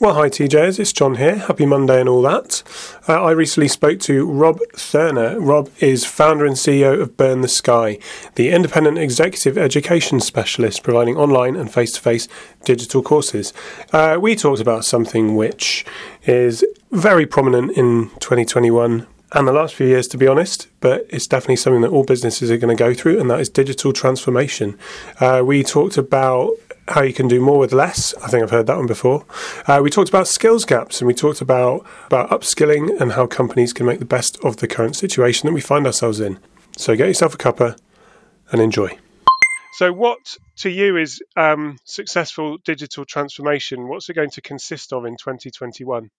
Well, hi TJs, it's John here. Happy Monday and all that. Uh, I recently spoke to Rob Thurner. Rob is founder and CEO of Burn the Sky, the independent executive education specialist providing online and face to face digital courses. Uh, we talked about something which is very prominent in 2021 and the last few years, to be honest, but it's definitely something that all businesses are going to go through, and that is digital transformation. Uh, we talked about how you can do more with less. I think I've heard that one before. Uh, we talked about skills gaps and we talked about, about upskilling and how companies can make the best of the current situation that we find ourselves in. So get yourself a cuppa and enjoy. So, what to you is um, successful digital transformation? What's it going to consist of in 2021?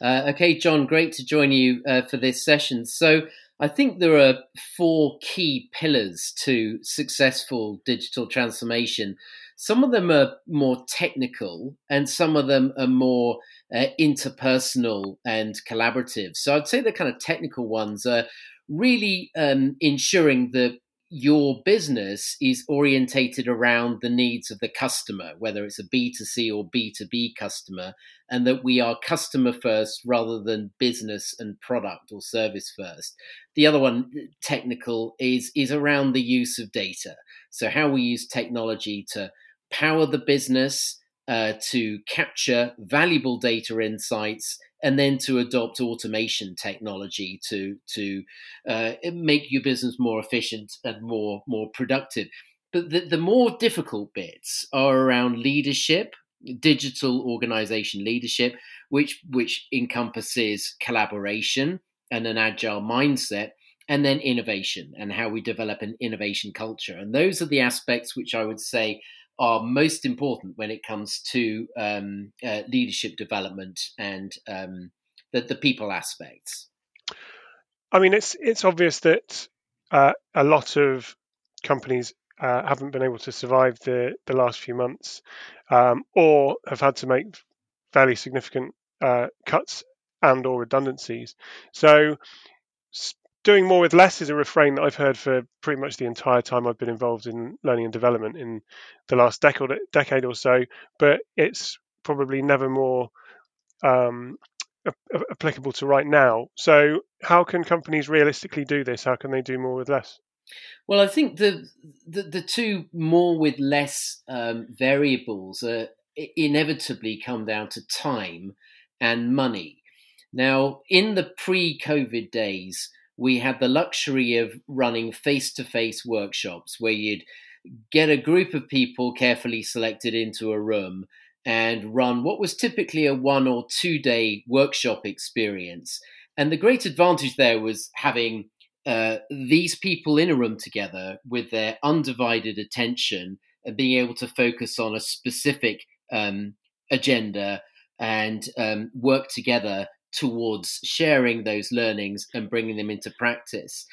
Uh, okay, John, great to join you uh, for this session. So, I think there are four key pillars to successful digital transformation. Some of them are more technical, and some of them are more uh, interpersonal and collaborative. So I'd say the kind of technical ones are really um, ensuring that your business is orientated around the needs of the customer, whether it's a B2C or B2B customer, and that we are customer first rather than business and product or service first. The other one, technical, is, is around the use of data. So, how we use technology to power the business, uh, to capture valuable data insights, and then to adopt automation technology to to uh, make your business more efficient and more more productive. But the, the more difficult bits are around leadership, digital organization leadership, which which encompasses collaboration and an agile mindset, and then innovation and how we develop an innovation culture. And those are the aspects which I would say are most important when it comes to um, uh, leadership development and um, the, the people aspects. I mean, it's it's obvious that uh, a lot of companies uh, haven't been able to survive the the last few months, um, or have had to make fairly significant uh, cuts and or redundancies. So doing more with less is a refrain that I've heard for pretty much the entire time I've been involved in learning and development in the last decade decade or so. But it's probably never more um, applicable to right now. So, how can companies realistically do this? How can they do more with less? Well, I think the the, the two more with less um, variables inevitably come down to time and money. Now, in the pre-COVID days, we had the luxury of running face to face workshops where you'd get a group of people carefully selected into a room and run what was typically a one or two day workshop experience. And the great advantage there was having uh, these people in a room together with their undivided attention and being able to focus on a specific um, agenda and um, work together towards sharing those learnings and bringing them into practice.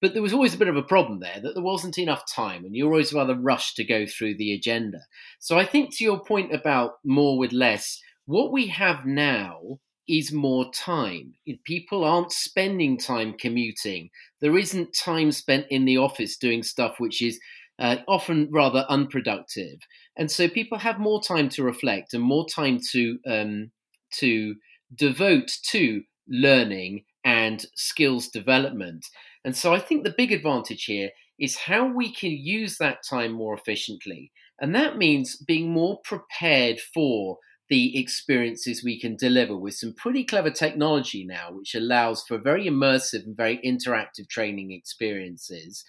But there was always a bit of a problem there that there wasn't enough time, and you're always rather rushed to go through the agenda. So I think to your point about more with less, what we have now is more time. People aren't spending time commuting. There isn't time spent in the office doing stuff which is uh, often rather unproductive, and so people have more time to reflect and more time to um, to devote to learning and skills development. And so I think the big advantage here is how we can use that time more efficiently. And that means being more prepared for the experiences we can deliver with some pretty clever technology now, which allows for very immersive and very interactive training experiences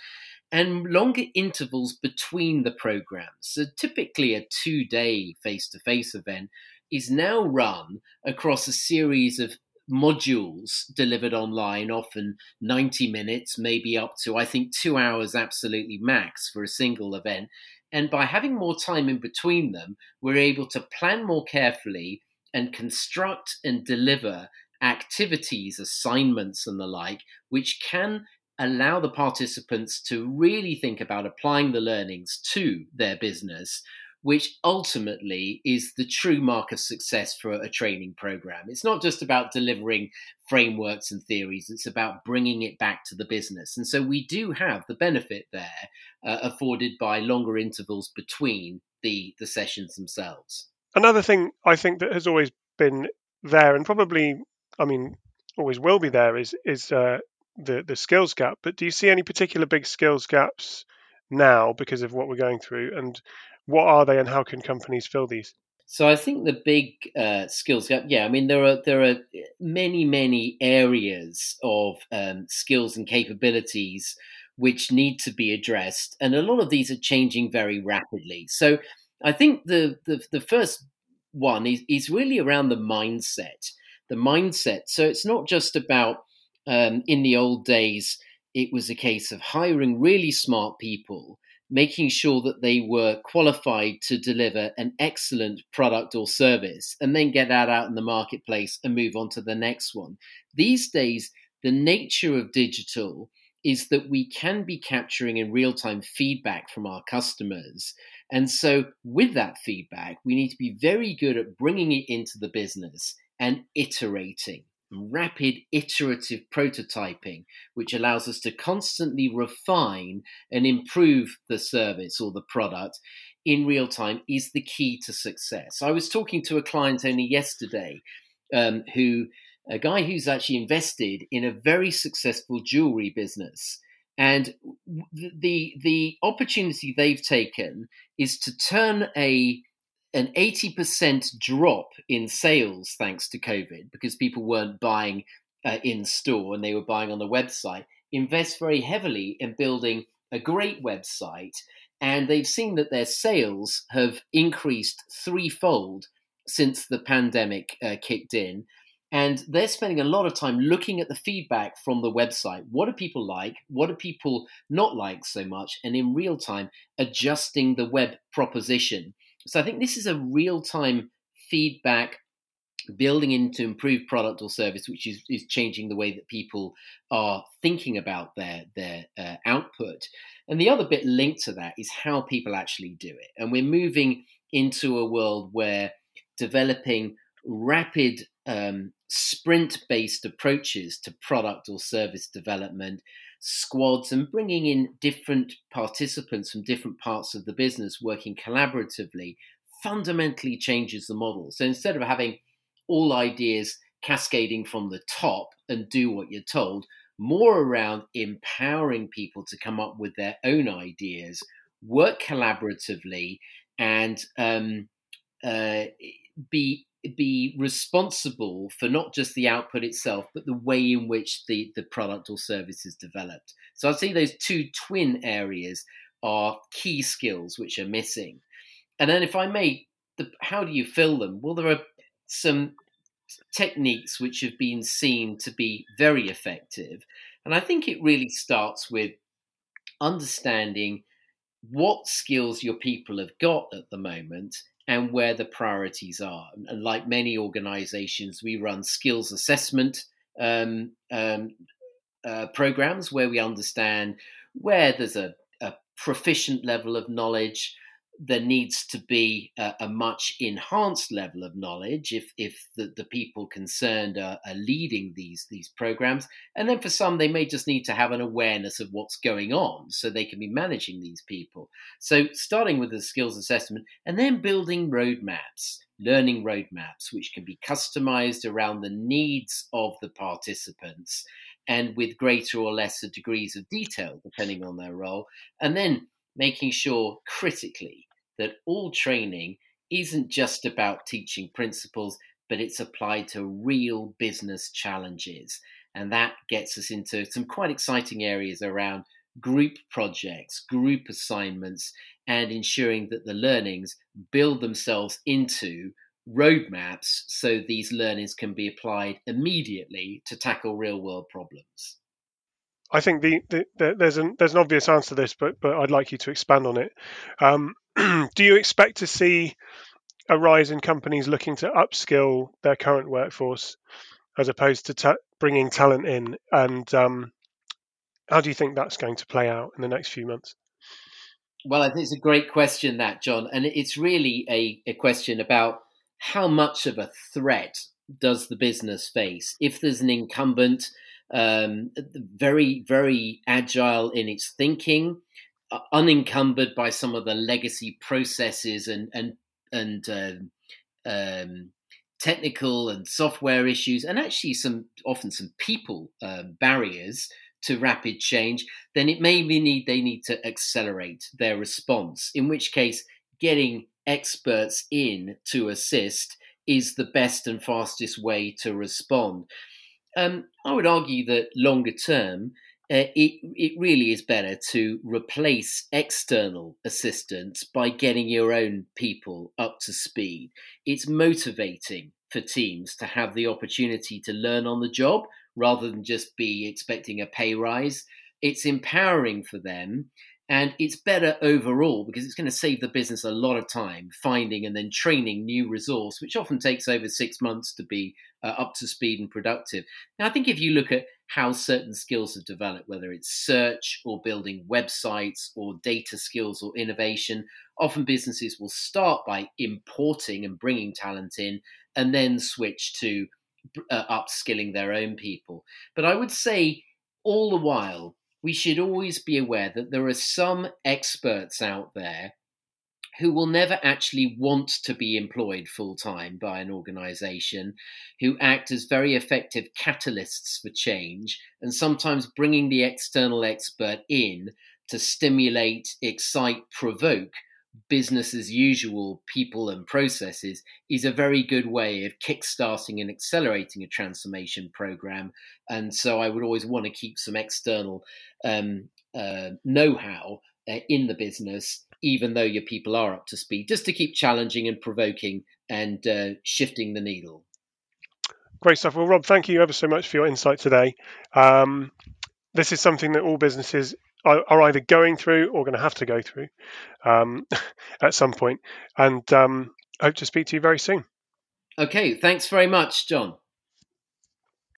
and longer intervals between the programs. So, typically, a two day face to face event is now run across a series of modules delivered online, often 90 minutes, maybe up to, I think, two hours absolutely max for a single event. And by having more time in between them, we're able to plan more carefully and construct and deliver activities, assignments, and the like, which can allow the participants to really think about applying the learnings to their business which ultimately is the true mark of success for a training program. It's not just about delivering frameworks and theories, it's about bringing it back to the business. And so we do have the benefit there uh, afforded by longer intervals between the, the sessions themselves. Another thing I think that has always been there and probably, I mean, always will be there is is uh, the the skills gap. But do you see any particular big skills gaps now because of what we're going through, and what are they, and how can companies fill these? So I think the big uh, skills gap, yeah, I mean there are there are many many areas of um, skills and capabilities which need to be addressed, and a lot of these are changing very rapidly. So I think the the, the first one is, is really around the mindset, the mindset. So it's not just about um, in the old days it was a case of hiring really smart people making sure that they were qualified to deliver an excellent product or service and then get that out in the marketplace and move on to the next one. These days, the nature of digital is that we can be capturing in real time feedback from our customers. And so, with that feedback, we need to be very good at bringing it into the business and iterating rapid iterative prototyping, which allows us to constantly refine and improve the service or the product in real time, is the key to success. I was talking to a client only yesterday um, who, a guy who's actually invested in a very successful jewelry business. And the the opportunity they've taken is to turn a an 80% drop in sales thanks to COVID because people weren't buying uh, in store and they were buying on the website, invest very heavily in building a great website. And they've seen that their sales have increased threefold since the pandemic uh, kicked in. And they're spending a lot of time looking at the feedback from the website. What do people like? What do people not like so much? And in real time, adjusting the web proposition so I think this is a real time feedback building into improved product or service, which is, is changing the way that people are thinking about their their uh, output. And the other bit linked to that is how people actually do it. And we're moving into a world where developing rapid um, sprint based approaches to product or service development squads and bringing in different participants from different parts of the business working collaboratively fundamentally changes the model. So instead of having all ideas cascading from the top and do what you're told, more around empowering people to come up with their own ideas, work collaboratively, and um, uh, be be responsible for not just the output itself, but the way in which the, the product or service is developed. So I'd say those two twin areas are key skills which are missing. And then, if I may, the, how do you fill them? Well, there are some techniques which have been seen to be very effective. And I think it really starts with understanding what skills your people have got at the moment and where the priorities are. And like many organizations, we run skills assessment um, um, uh, programs where we understand where there's a, a proficient level of knowledge, there needs to be a, a, much enhanced level of knowledge if if the, the people concerned are, are, leading these these programs. And then for some they may just need to have an awareness of what's going on so they can be managing these people. So starting with the skills assessment and then building roadmaps learning roadmaps which can be customized around the needs of the participants and with greater or lesser degrees of detail depending on their role. And then making sure critically that all training isn't just about teaching principles, but it's applied to real business challenges. And that gets us into some quite exciting areas around group projects, group assignments, and ensuring that the learnings build themselves into roadmaps so these learnings can be applied immediately to tackle real world problems. I think the, the, the, there's an there's an obvious answer to this, but but I'd like you to expand on it. Um, do you expect to see a rise in companies looking to upskill their current workforce as opposed to ta- bringing talent in? And um, how do you think that's going to play out in the next few months? Well, I think it's a great question, that John, and it's really a, a question about how much of a threat does the business face if there's an incumbent um, very, very agile in its thinking, unencumbered by some of the legacy processes and and and uh, um, technical and software issues, and actually some often some people uh, barriers to rapid change, then it may be need they need to accelerate their response. In which case, getting experts in to assist is the best and fastest way to respond. Um, I would argue that longer term, uh, it it really is better to replace external assistance by getting your own people up to speed. It's motivating for teams to have the opportunity to learn on the job rather than just be expecting a pay rise. It's empowering for them and it's better overall because it's going to save the business a lot of time finding and then training new resource, which often takes over six months to be uh, up to speed and productive. Now, I think if you look at how certain skills have developed, whether it's search or building websites or data skills or innovation, often businesses will start by importing and bringing talent in and then switch to uh, upskilling their own people. But I would say all the while, we should always be aware that there are some experts out there who will never actually want to be employed full time by an organization, who act as very effective catalysts for change, and sometimes bringing the external expert in to stimulate, excite, provoke business as usual people and processes is a very good way of kickstarting and accelerating a transformation program. And so I would always want to keep some external um, uh, know how uh, in the business, even though your people are up to speed, just to keep challenging and provoking and uh, shifting the needle. Great stuff. Well, Rob, thank you ever so much for your insight today. Um, this is something that all businesses are, are either going through or going to have to go through um, at some point. And um, hope to speak to you very soon. Okay, thanks very much, John.